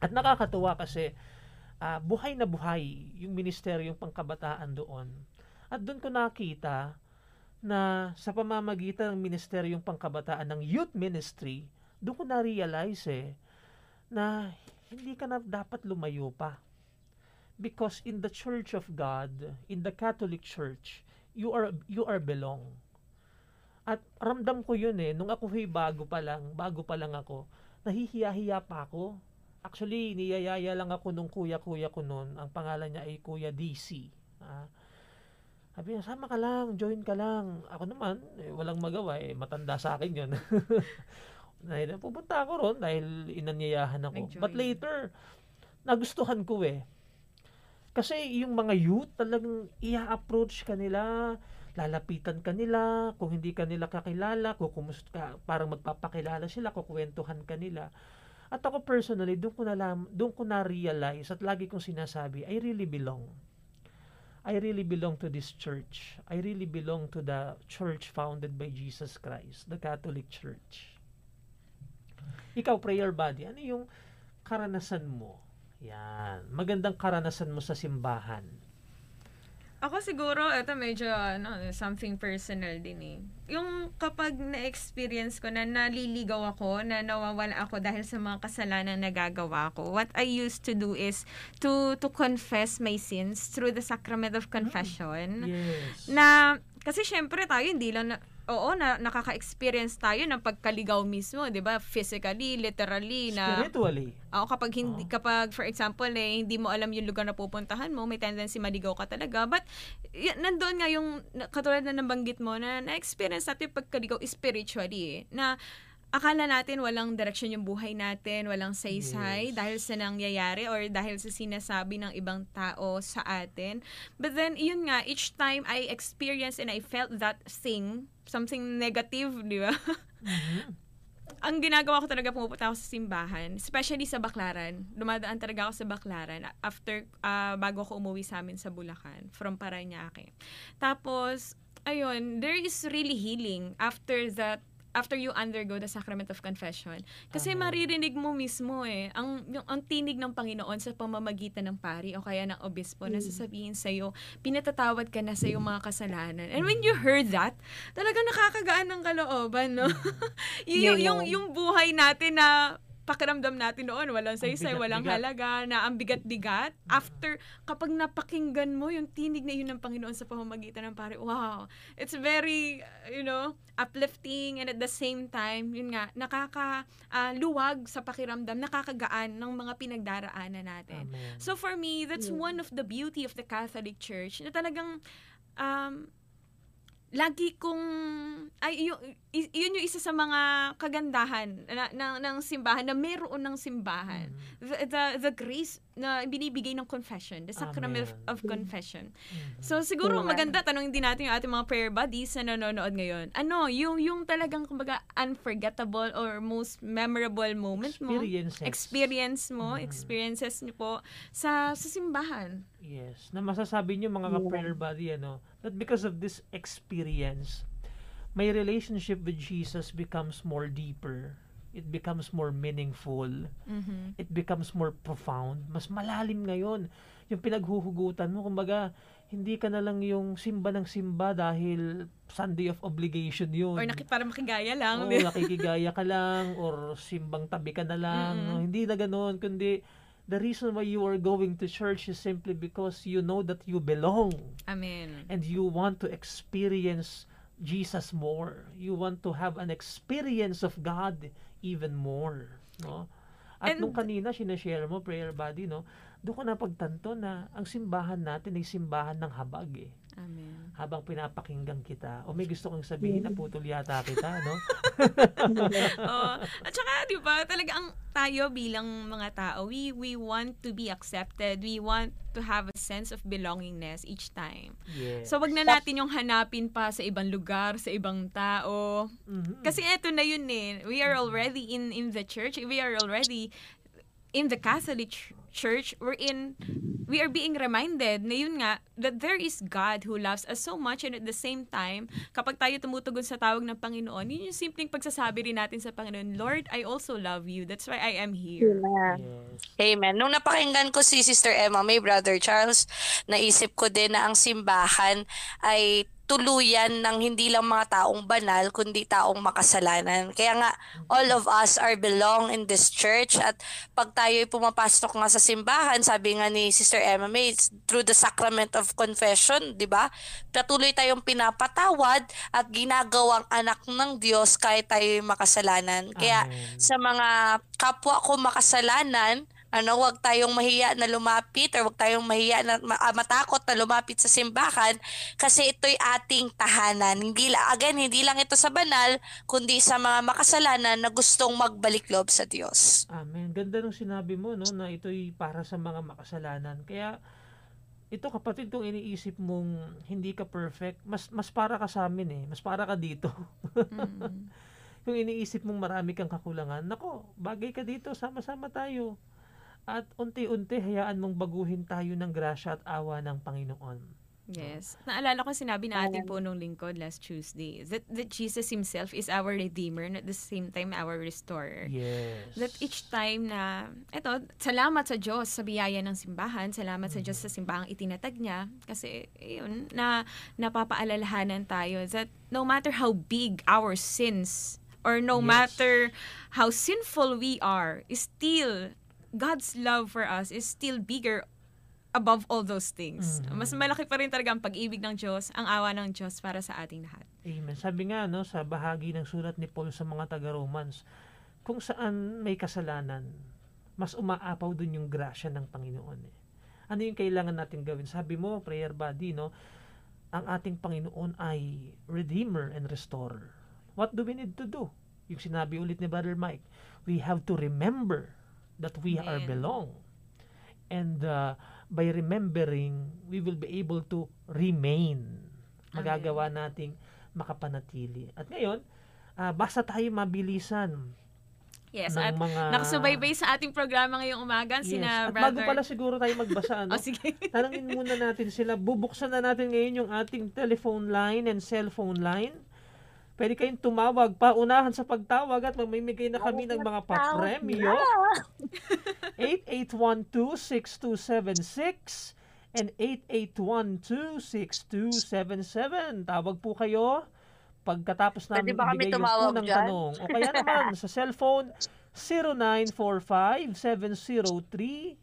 At nakakatuwa kasi, uh, buhay na buhay yung ministeryong pangkabataan doon. At doon ko nakita na sa pamamagitan ng Ministeryong Pangkabataan ng Youth Ministry, doon ko na-realize eh, na hindi ka na dapat lumayo pa. Because in the Church of God, in the Catholic Church, you are you are belong. At ramdam ko yun eh, nung ako hey, bago pa lang, bago pa lang ako, nahihiya-hiya pa ako. Actually, niyayaya lang ako nung kuya-kuya ko noon. Ang pangalan niya ay Kuya DC. Ah, sabi niya, sama ka lang, join ka lang. Ako naman, eh, walang magawa, eh, matanda sa akin yun. Dahil pupunta ako ron dahil inanyayahan ako. Nag-join. But later, nagustuhan ko eh. Kasi yung mga youth talagang i-approach ka nila, lalapitan ka nila, kung hindi ka nila kakilala, kukumus ka, parang magpapakilala sila, kukwentuhan ka nila. At ako personally, doon ko na doon ko na realize at lagi kong sinasabi, I really belong. I really belong to this church. I really belong to the church founded by Jesus Christ, the Catholic Church. Ikaw, prayer buddy, ano yung karanasan mo? Yan. Magandang karanasan mo sa simbahan. Ako siguro, ito medyo ano, something personal din eh. Yung kapag na-experience ko na naliligaw ako, na nawawala ako dahil sa mga kasalanan na nagagawa ko, what I used to do is to to confess my sins through the sacrament of confession. Yes. Na, kasi syempre tayo hindi lang na, oo, na, nakaka-experience tayo ng pagkaligaw mismo, 'di ba? Physically, literally na Spiritually. Oo, kapag hindi Oo. kapag for example eh, hindi mo alam yung lugar na pupuntahan mo, may tendency maligaw ka talaga. But y- nandoon nga yung katulad na nabanggit mo na na-experience natin yung pagkaligaw spiritually eh, na akala natin walang direction yung buhay natin, walang saysay Yes. dahil sa nangyayari or dahil sa sinasabi ng ibang tao sa atin. But then, yun nga, each time I experienced and I felt that thing, something negative, di ba? Mhm. ang ginagawa ko talaga pumupunta ako sa simbahan, especially sa Baklaran. Dumadaan talaga ako sa Baklaran after ah, bago ako umuwi sa amin sa Bulacan from Parañaque. Tapos ayun, there is really healing after that after you undergo the sacrament of confession. Kasi Amen. maririnig mo mismo eh, ang, yung, ang tinig ng Panginoon sa pamamagitan ng pari o kaya ng obispo na sasabihin sa'yo, pinatatawad ka na sa iyong mga kasalanan. And when you heard that, talagang nakakagaan ng kalooban, no? Y- yung, yung, yung buhay natin na pakiramdam natin noon, walang saysay, walang halaga, na ang bigat-bigat. After, kapag napakinggan mo yung tinig na yun ng Panginoon sa pamamagitan ng pare, wow, it's very, uh, you know, uplifting and at the same time, yun nga, nakaka-luwag sa pakiramdam, nakakagaan ng mga pinagdaraanan natin. Amen. So for me, that's one of the beauty of the Catholic Church na talagang um, lagi kong ay yun, yun yung isa sa mga kagandahan na, ng, ng simbahan na meron ng simbahan Mhm. the, the the grace na binibigay ng confession the sacrament of, Amen. of confession Mhm. so siguro maganda tanongin din natin yung ating mga prayer buddies na nanonood ngayon ano yung yung talagang kumbaga unforgettable or most memorable moment mo experience mo, Mm. experiences niyo po sa sa simbahan. Yes. Na masasabi niyo mga ka-prayer buddy, ano, that because of this experience, my relationship with Jesus becomes more deeper. It becomes more meaningful. Mhm. It becomes more profound. Mas malalim ngayon. Yung pinaghuhugutan mo, kumbaga, hindi ka na lang yung simba ng simba dahil Sunday of obligation yun. Or naki, para makigaya lang. Oo, nakikigaya ka lang or simbang tabi ka na lang. Mm-mm. no? Hindi na ganoon, kundi the reason why you are going to church is simply because you know that you belong Amen. and you want to experience Jesus more. You want to have an experience of God even more, no? At And- nung kanina sinashare mo prayer buddy, no? Doon ko napagtanto na ang simbahan natin ay simbahan ng habag eh. Amen. Habang pinapakinggan kita. O may gusto kong sabihin na putol yata kita, no? Oo. At saka, di ba, talaga ang tayo bilang mga tao, we, we want to be accepted. We want to have a sense of belongingness each time. Yes. So, wag na natin yung hanapin pa sa ibang lugar, sa ibang tao. Mhm. Kasi eto na yun eh. We are already in in the church. We are already in the Catholic ch- Church. We're in we are being reminded na yun nga that there is God who loves us so much and at the same time, kapag tayo tumutugon sa tawag ng Panginoon, yun yung simpleng pagsasabi rin natin sa Panginoon, Lord, I also love you. That's why I am here. Yes. Amen. Nung napakinggan ko si Sister Emma May, Brother Charles, naisip ko din na ang simbahan ay tuluyan ng hindi lang mga taong banal, kundi taong makasalanan. Kaya nga, all of us are belong in this church at pag tayo pumapasok nga sa simbahan, sabi nga ni Sister Emma May, it's through the sacrament of confession, di ba? Patuloy tayong pinapatawad at ginagawang anak ng Diyos kahit tayo makasalanan. Kaya Amen. sa mga kapwa ko makasalanan, Ano, wag tayong mahiya na lumapit or wag tayong mahiya na ma- ah, matakot na lumapit sa simbahan kasi ito'y ating tahanan. Hindi la, again, hindi lang ito sa banal, kundi sa mga makasalanan na gustong magbalik loob sa Diyos. Amen. Ganda ng sinabi mo, no, na ito'y para sa mga makasalanan. Kaya, ito kapatid, kung iniisip mong hindi ka perfect, mas mas para ka sa amin eh. Mas para ka dito. Mm. kung iniisip mong marami kang kakulangan, nako, bagay ka dito, sama-sama tayo. At unti-unti, hayaan mong baguhin tayo ng grasya at awa ng Panginoon. Yes. Naalala ko sinabi natin po nung lingkod last Tuesday that, that Jesus himself is our Redeemer and at the same time our Restorer. Yes. That each time na, eto, salamat sa Diyos sa biyaya ng simbahan, salamat sa Diyos sa simbahang itinatag niya, kasi, yun, na napapaalalahanan tayo that no matter how big our sins, or no Yes. matter how sinful we are, still, God's love for us is still bigger above all those things. Mhm. Mas malaki pa rin talaga ang pag-ibig ng Diyos, ang awa ng Diyos para sa ating lahat. Amen. Sabi nga no sa bahagi ng sulat ni Paul sa mga taga-Romans, kung saan may kasalanan, mas umaapaw dun yung grasya ng Panginoon eh. Ano yung kailangan natin gawin? Sabi mo, prayer body, no? Ang ating Panginoon ay Redeemer and Restorer. What do we need to do? Yung sinabi ulit ni Brother Mike, we have to remember that we are Amen. belong. And uh, by remembering, we will be able to remain. Magagawa nating makapanatili. At ngayon, ah, basta tayo mabilisan Yes, at mga... nakasubaybay sa ating programa ngayong umaga, Yes. sina At brother... bago pala siguro tayo magbasa, ano? Oh, sige. Tanungin muna natin sila. Bubuksan na natin ngayon yung ating telephone line and cellphone line. Pwede kayong tumawag. Paunahan sa pagtawag at mamimigay na kami ng mga papremyo. 8812-6276 and 8812-6277. Tawag po kayo pagkatapos namin ba ibigay yung unang dyan? tanong. O kaya naman sa cellphone 0945-703-2000.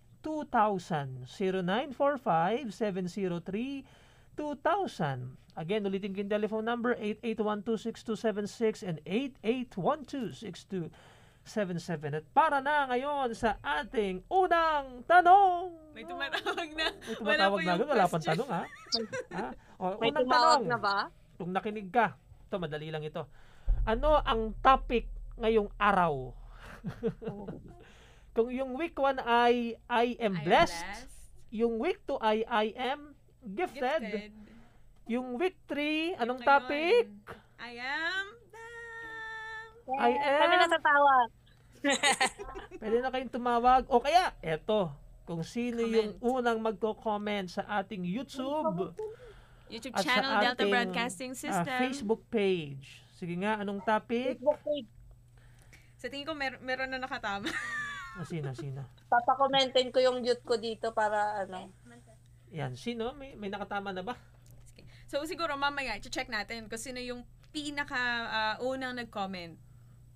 0945-703-2000. Again, ulitin ko yung telephone number 8812-6276 and 8812-6277. At para na ngayon sa ating unang tanong. May tumatawag na. May tumatawag na agad, wala pang tanong ha. ha? O, May unang tumawag tanong. na ba? Kung nakinig ka, ito madali lang ito. Ano ang topic ngayong araw? Kung yung week 1 ay I am I am blessed, yung week 2 ay I am gifted, Gifted. Yung week 3, anong Yung topic? I am down. I Kami am, natatawag. pwede na kayong tumawag. O kaya, eto, kung sino yung Comment. unang magko-comment sa ating YouTube YouTube at channel sa Delta ating Broadcasting ah, System. Facebook page. Sige nga, anong topic? Sa tingin ko mer- meron na nakatama. O, sino, sino? Papakomentin ko yung mute ko dito para ano. Yan, sino? May, may nakatama na ba? So siguro mamaya, check natin kung sino yung pinaka ah, unang nag-comment.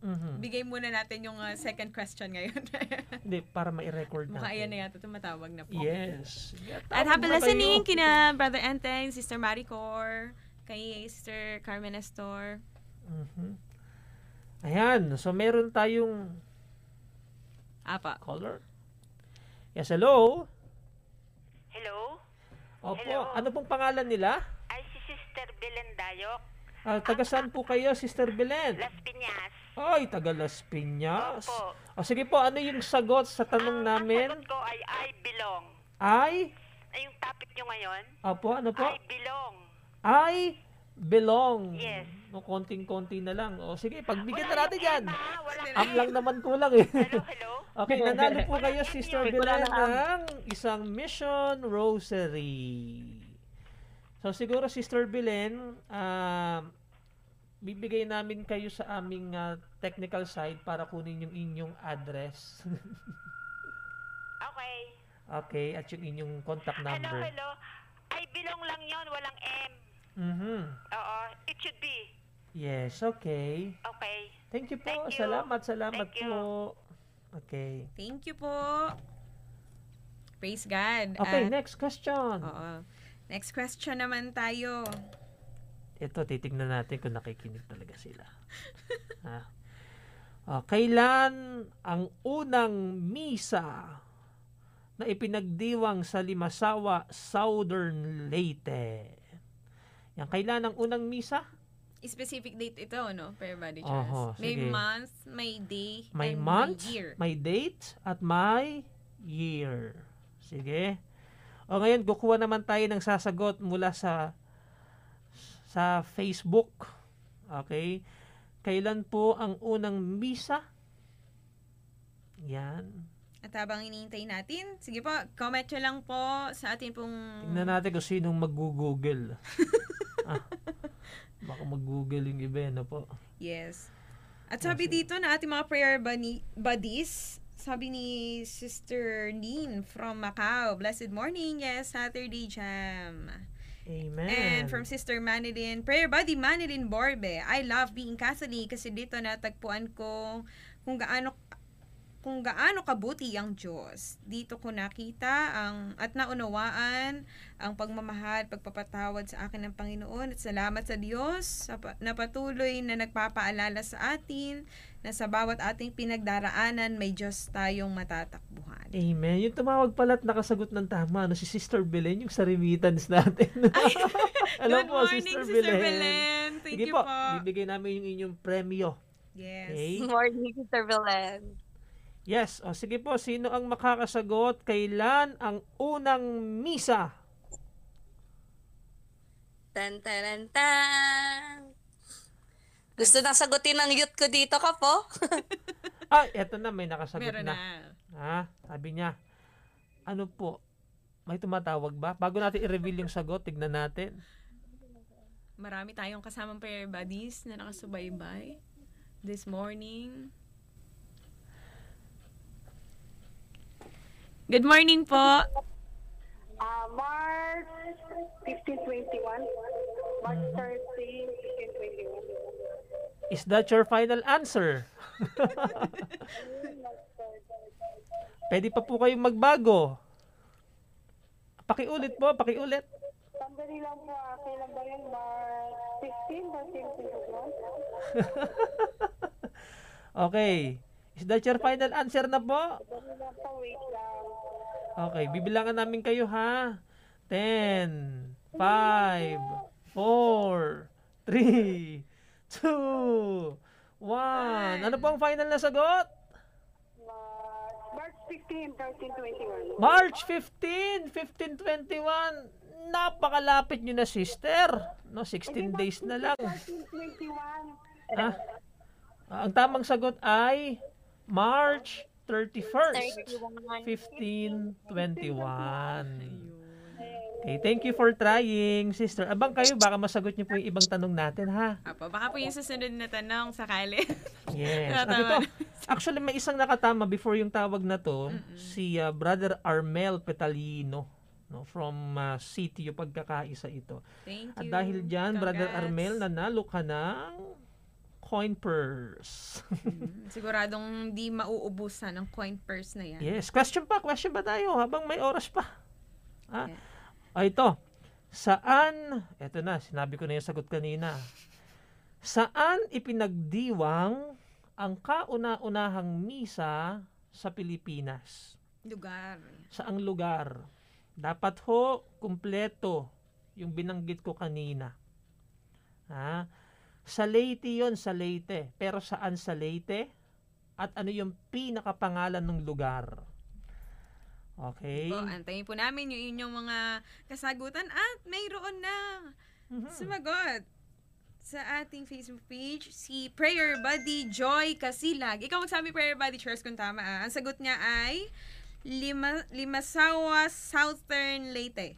Mhm. Bigay muna natin yung ah, second question ngayon. Hindi, para ma-record natin. Mukha ayan na yata tumatawag na po. Yes. At happy listening kina Brother Enteng, Sister Maricor, kay Sister Carmen Estor. Mhm. Ayan, so meron tayong Apa. caller. Yes, hello. Hello? Opo, Hello. ano pong pangalan nila? Sister Belen Dayok. Ah, taga saan po kayo, Sister Belen? Las Piñas. Ay, taga Las Piñas. Opo. O sige po, ano yung sagot sa tanong Ang- namin? Ang sagot ko ay I belong. Ay, Ay, yung topic nyo ngayon? opo, ano po? I belong. I belong. Yes. No, konting-konti na lang. O sige, pagbigyan Wala na natin yan. Am lang naman kulang eh. Hello, hello? Okay, nanalo po kayo, Sister. Belen, ng isang Mission Rosary. So, siguro, Sister Belen, ah, bibigay namin kayo sa aming ah, technical side para kunin yung inyong address. Okay. okay, at yung inyong contact Hello, number. hello? I belong lang yon walang M. Mhm. Oo, it should be. Yes, okay. Okay. Thank you po. Thank you. Salamat, salamat Thank you. po. Okay. Thank you po. Praise God. Okay, At- next question. Oo. Next question naman tayo. Ito, titignan natin kung nakikinig talaga sila. ha? Ah, kailan ang unang misa na ipinagdiwang sa Limasawa, Southern Leyte. Yan, kailan ang unang misa? Specific date ito, no? Per body Oho, Charles. May sige. month, may day, May and month, may year. may date, at may year. Sige. O ngayon, kukuha naman tayo ng sasagot mula sa sa Facebook. Okay? Kailan po ang unang misa? Yan. At habang iniintay natin, sige po, comment nyo lang po sa atin pong... Tingnan natin kung sinong mag-google. ah, baka mag-google yung iba, ano po. Yes. At sabi dito na ating mga prayer buddies, sabi ni Sister Nin from Macau, Blessed morning, yes, Saturday Jam. Amen. And from Sister Manilin, Prayer Buddy Manilin Borbe, I love being Catholic kasi dito natagpuan ko kung gaano kung gaano kabuti ang Diyos. Dito ko nakita ang at naunawaan ang pagmamahal, pagpapatawad sa akin ng Panginoon at salamat sa Diyos na patuloy na nagpapaalala sa atin na sa bawat ating pinagdaraanan may Diyos tayong matatakbuhan. Amen. Yung tumawag pala at nakasagot ng tama, no, si Sister Belen, yung sa remittance natin. Hello Good po, morning, Sister, Sister Belen. Belen. Thank Sige you po, po. bibigay namin yung inyong premyo. Yes. Okay? Morning, Sister Belen. Yes. O sige po, sino ang makakasagot? Kailan ang unang misa? Tan, tan, tan. Gusto na sagutin ng youth ko dito ka po? Ah, eto na, may nakasagot Meron na. na. Ha? Sabi niya, ano po, may tumatawag ba? Bago natin i-reveal yung sagot, tignan natin. Marami tayong kasamang prayer buddies na nakasubaybay this morning. Good morning po. Uh, March 1521. March 13, 1521. Is that your final answer? Pwede pa po kayong magbago. Pakiulit po, pakiulit. Sandali lang po, ah, kailan ba yun? March 15, 14, 21? Okay. Is that your final answer na po? Okay, bibilangan namin kayo ha. 10, 5, 4, 3, 2, 1. Ano po ang final na sagot? March, March 15, 13, 21. March 15, 1521. Napakalapit nyo na, sister. No, 16 days na lang. 21. Ah, ang tamang sagot ay March 31st, 1521. Okay, thank you for trying, sister. Abang kayo, baka masagot niyo po yung ibang tanong natin, ha? Apo, baka po yung susunod na tanong sakali. Yes. At ito, actually, may isang nakatama before yung tawag na to, si uh, Brother Armel Petalino no, from uh, City, yung pagkakaisa ito. Thank At you. dahil dyan, Brother. Armel, nanalo ka ng coin purse. Mm, Siguradong di mauubusan ang coin purse na yan. yes. Question pa, question ba tayo habang may oras pa? Ah, Yeah. ah, ito. Saan, eto na, sinabi ko na yung sagot kanina. Saan ipinagdiwang ang kauna-unahang misa sa Pilipinas? Lugar. Saang lugar? Dapat ho, kumpleto yung binanggit ko kanina. Ha? Sa Leyte yon sa Leyte. Pero saan sa Leyte? At ano yung pinakapangalan ng lugar? Okay? Po, antayin po namin yung inyong mga kasagutan at mayroon na Mhm. sumagot sa ating Facebook page si Prayer Buddy Joy Kasilag. Ikaw magsabi Prayer Buddy Charles kung tama ah. Ang sagot niya ay Lima, Limasawa Southern Leyte.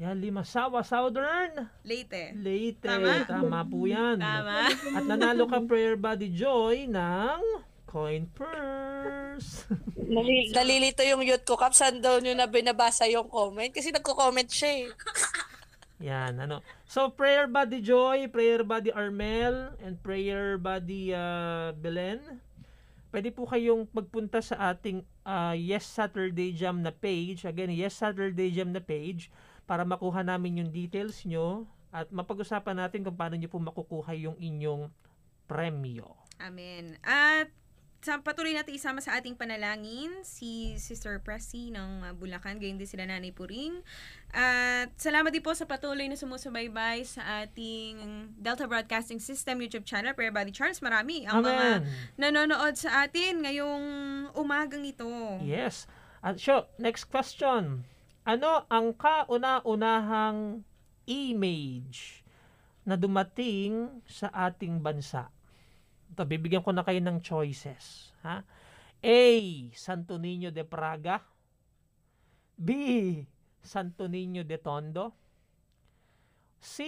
Yan, Limasawa Southern Leyte. Leyte. Tama. Tama po yan. Tama. At nanalo ka Prayer Buddy Joy ng coin purse. Nali- nalilito yung youth ko, Kap. Saan daw nyo na binabasa yung comment? Kasi nagko-comment siya eh. Yan, ano. So, Prayer Buddy Joy, Prayer Buddy Armel, and Prayer Buddy uh, Belen. Pwede po kayong magpunta sa ating uh, Yes Saturday Jam na page. Again, Yes Saturday Jam na page para makuha namin yung details nyo at mapag-usapan natin kung paano nyo po makukuha yung inyong premyo. Amen. At sa patuloy natin isama sa ating panalangin si Sister Pressy ng Bulacan, gayon din sila Nanay Puring. At salamat din po sa patuloy na sumusubaybay sa ating Delta Broadcasting System YouTube channel, Prayer Body Charles. Marami ang mga Amen. nanonood sa atin ngayong umagang ito. Yes. At so, next question. Ano ang kauna-unahang image na dumating sa ating bansa? Ito, bibigyan ko na kayo ng choices. Ha? A. Santo Niño de Praga. B. Santo Niño de Tondo. C.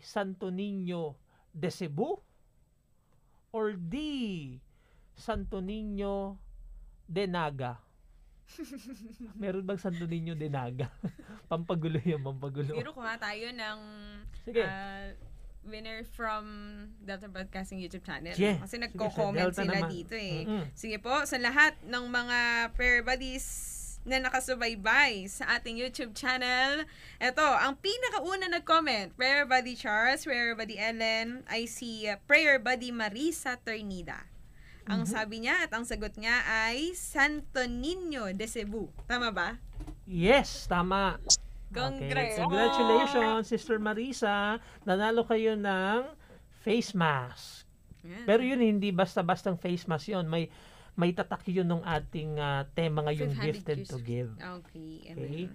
Santo Niño de Cebu. Or D. Santo Niño de Naga. Meron bang Santo Niño de Naga? pampagulo yun, pampagulo. Siguro kuha tayo ng Sige. ah, winner from Delta Broadcasting YouTube channel. Sige. Kasi Sige, nagko-comment Delta sila naman. dito eh. Mm-mm. Sige po, sa lahat ng mga prayer buddies na nakasubaybay sa ating YouTube channel. Ito, ang pinakauna nag-comment, Prayer Buddy Charles, Prayer Buddy Ellen, ay si uh, Prayer Buddy Marisa Ternida. Ang Mhm. sabi niya at ang sagot niya ay Santo Niño de Cebu. Tama ba? Yes, tama. Congrats. Okay. Congratulations, Sister Marisa. Nanalo kayo ng face mask. Yan. Pero yun, hindi basta-bastang face mask yun. May may tatak yun ng ating ah, tema ngayong 500 gifted to give. Okay. Okay.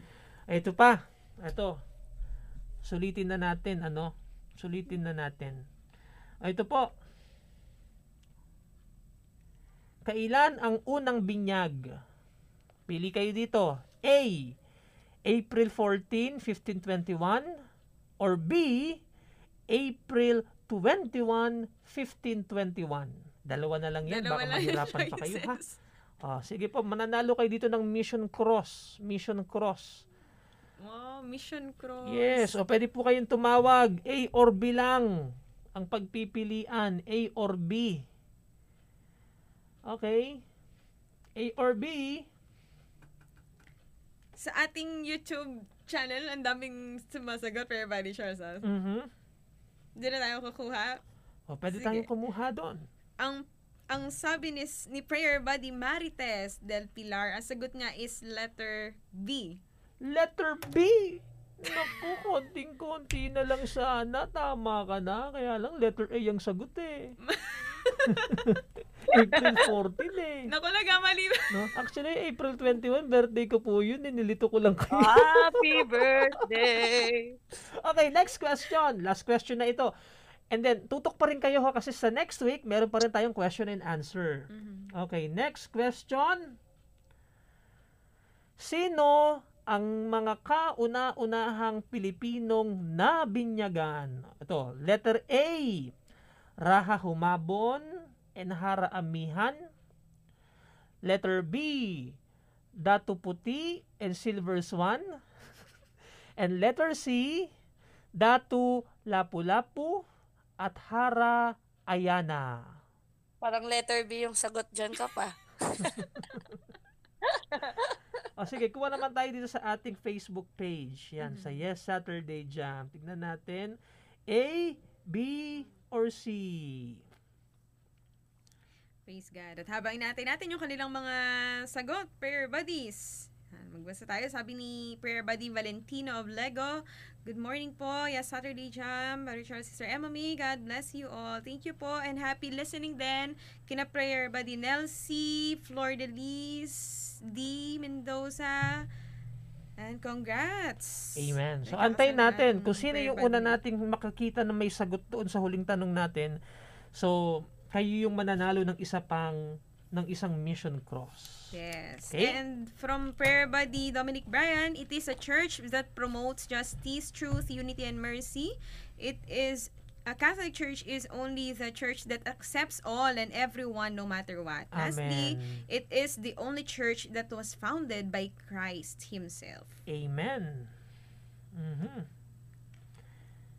Ito pa. Ito. Sulitin na natin, ano? Sulitin na natin. Ito po. Kailan ang unang binyag? Pili kayo dito. A. April 14, 1521 or B. April 21, 1521. Dalawa na lang yan. Dalawa Baka lang mahirapan pa kayo ha. Ah, sige po, mananalo kayo dito ng Mission Cross. Mission Cross. Wow, Mission Cross. Yes, o pwede po kayong tumawag. A or B lang ang pagpipilian. A or B. Okay? A or B. Sa ating YouTube channel, ang daming sumasagot pero Buddy Charles. ah. Mhm. Hindi na tayo kukuha. O pwede Sige. tayong kumuha doon. Ang ang sabi ni, ni Prayer Buddy Marites del Pilar, ang sagot nga is letter B. Letter B. Naku, konting-konti na lang sana. Tama ka na. Kaya lang, letter A ang sagot eh. April 14 eh. Naku, nagamali. No? Actually, April 21, birthday ko po yun. eh. Nilito ko lang kayo. Happy birthday! Okay, next question. Last question na ito. And then, tutok pa rin kayo ha kasi sa next week, meron pa rin tayong question and answer. Okay, next question. Sino ang mga kauna-unahang Pilipinong nabinyagan? Ito, letter A, Raha Humabon and Hara Amihan. Letter B, Datu Puti and Silver Swan. And letter C, Datu Lapu-Lapu at Hara Ayana. Parang letter B yung sagot dyan ka pa. O sige, kuha naman tayo dito sa ating Facebook page. Yan, sa Yes Saturday Jam. Tignan natin. A, B, or C? Praise God. At habang inaantay natin yung kanilang mga sagot, prayer buddies. Magbasa tayo. Sabi ni prayer buddy Valentino of Lego, Good morning po. Yes, Saturday Jam. Brother Charles, Sister Emma May. God bless you all. Thank you po and happy listening din. Kina prayer buddy Nelsie, Flor de Lis, D. Mendoza. And congrats. Amen. So, antayin natin ng kung sino yung una nating makakita na may sagot doon sa huling tanong natin. So, kayo yung mananalo ng isa pang ng isang mission cross. Yes. Okay. And from Prayer Buddy Dominic Bryan, it is a church that promotes justice, truth, unity, and mercy. It is a Catholic church is only the church that accepts all and everyone no matter what. Lastly, Amen. it is the only church that was founded by Christ himself. Amen. Mhm.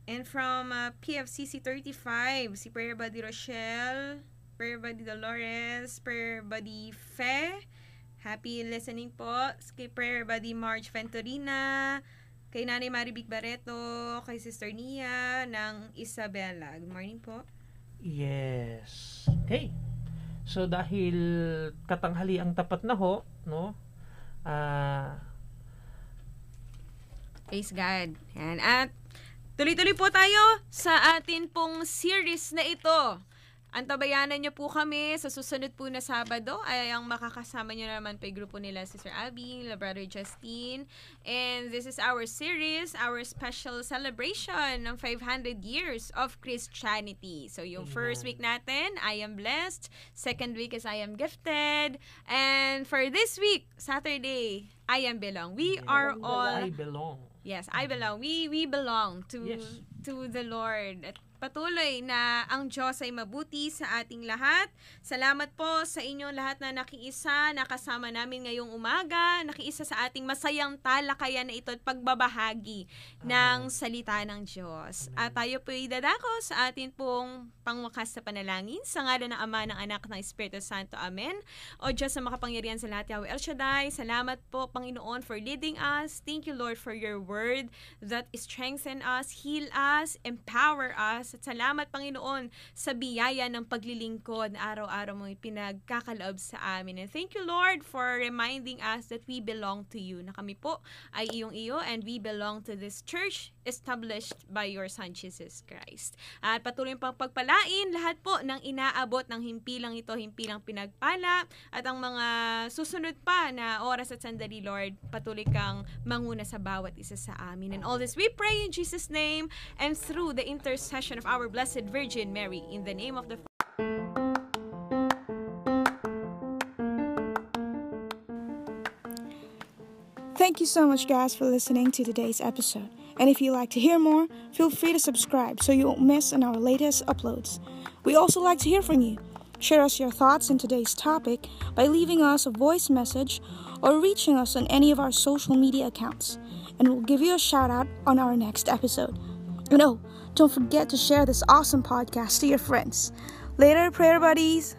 And from uh, PFCC 35, si Prayer Buddy Rochelle, Prayer Buddy Dolores, Prayer Buddy Fe, happy listening po. Kay Prayer Buddy March Venturina, kay Nanay Maribig Barreto, kay Sister Nia ng Isabela. Good morning po. Yes. Okay. So dahil katanghali ang tapat na ho, no? Ah, Praise God. Yan. At tuloy-tuloy po tayo sa atin pong series na ito. Antabayanan niyo po kami sa susunod po na Sabado ay ang makakasama niyo naman pa grupo nila Sister Abby, la Brother Justine. And this is our series, our special celebration ng 500 years of Christianity. So yung first week natin, I am blessed. Second week is I am gifted. And for this week, Saturday, I am belong. We are all I belong. Yes, I mm-hmm. belong. We we belong to Yes. to the Lord. At patuloy na ang Diyos ay mabuti sa ating lahat. Salamat po sa inyong lahat na nakiisa, nakasama namin ngayong umaga, nakiisa sa ating masayang talakayan na ito at pagbabahagi ng salita ng Diyos. At tayo po dadako sa atin pong pangwakas sa panalangin sa ngalan ng Ama, ng Anak, ng Espiritu Santo. Amen. O Diyos sa makapangyarihan sa lahat, Yahweh El Shaddai, salamat po, Panginoon, for leading us. Thank you, Lord, for your word that strengthen us, heal us, empower us. At salamat, Panginoon, sa biyaya ng paglilingkod na araw-araw mo pinagkakaloob sa amin. And thank you, Lord, for reminding us that we belong to you, na kami po ay iyong-iyo and we belong to this church established by your Son, Jesus Christ. At patuloy pang pagpalain lahat po ng inaabot ng himpilang ito, himpilang pinagpala, at ang mga susunod pa na oras at sandali, Lord, patuloy kang manguna sa bawat isa sa amin. And all this we pray in Jesus' name and through the intercession of our Blessed Virgin Mary, in the name of the Thank you so much, guys, for listening to today's episode. And if you'd like to hear more, feel free to subscribe so you won't miss on our latest uploads. We also like to hear from you. Share us your thoughts on today's topic by leaving us a voice message or reaching us on any of our social media accounts. And we'll give you a shout out on our next episode. And oh, don't forget to share this awesome podcast to your friends. Later, prayer buddies.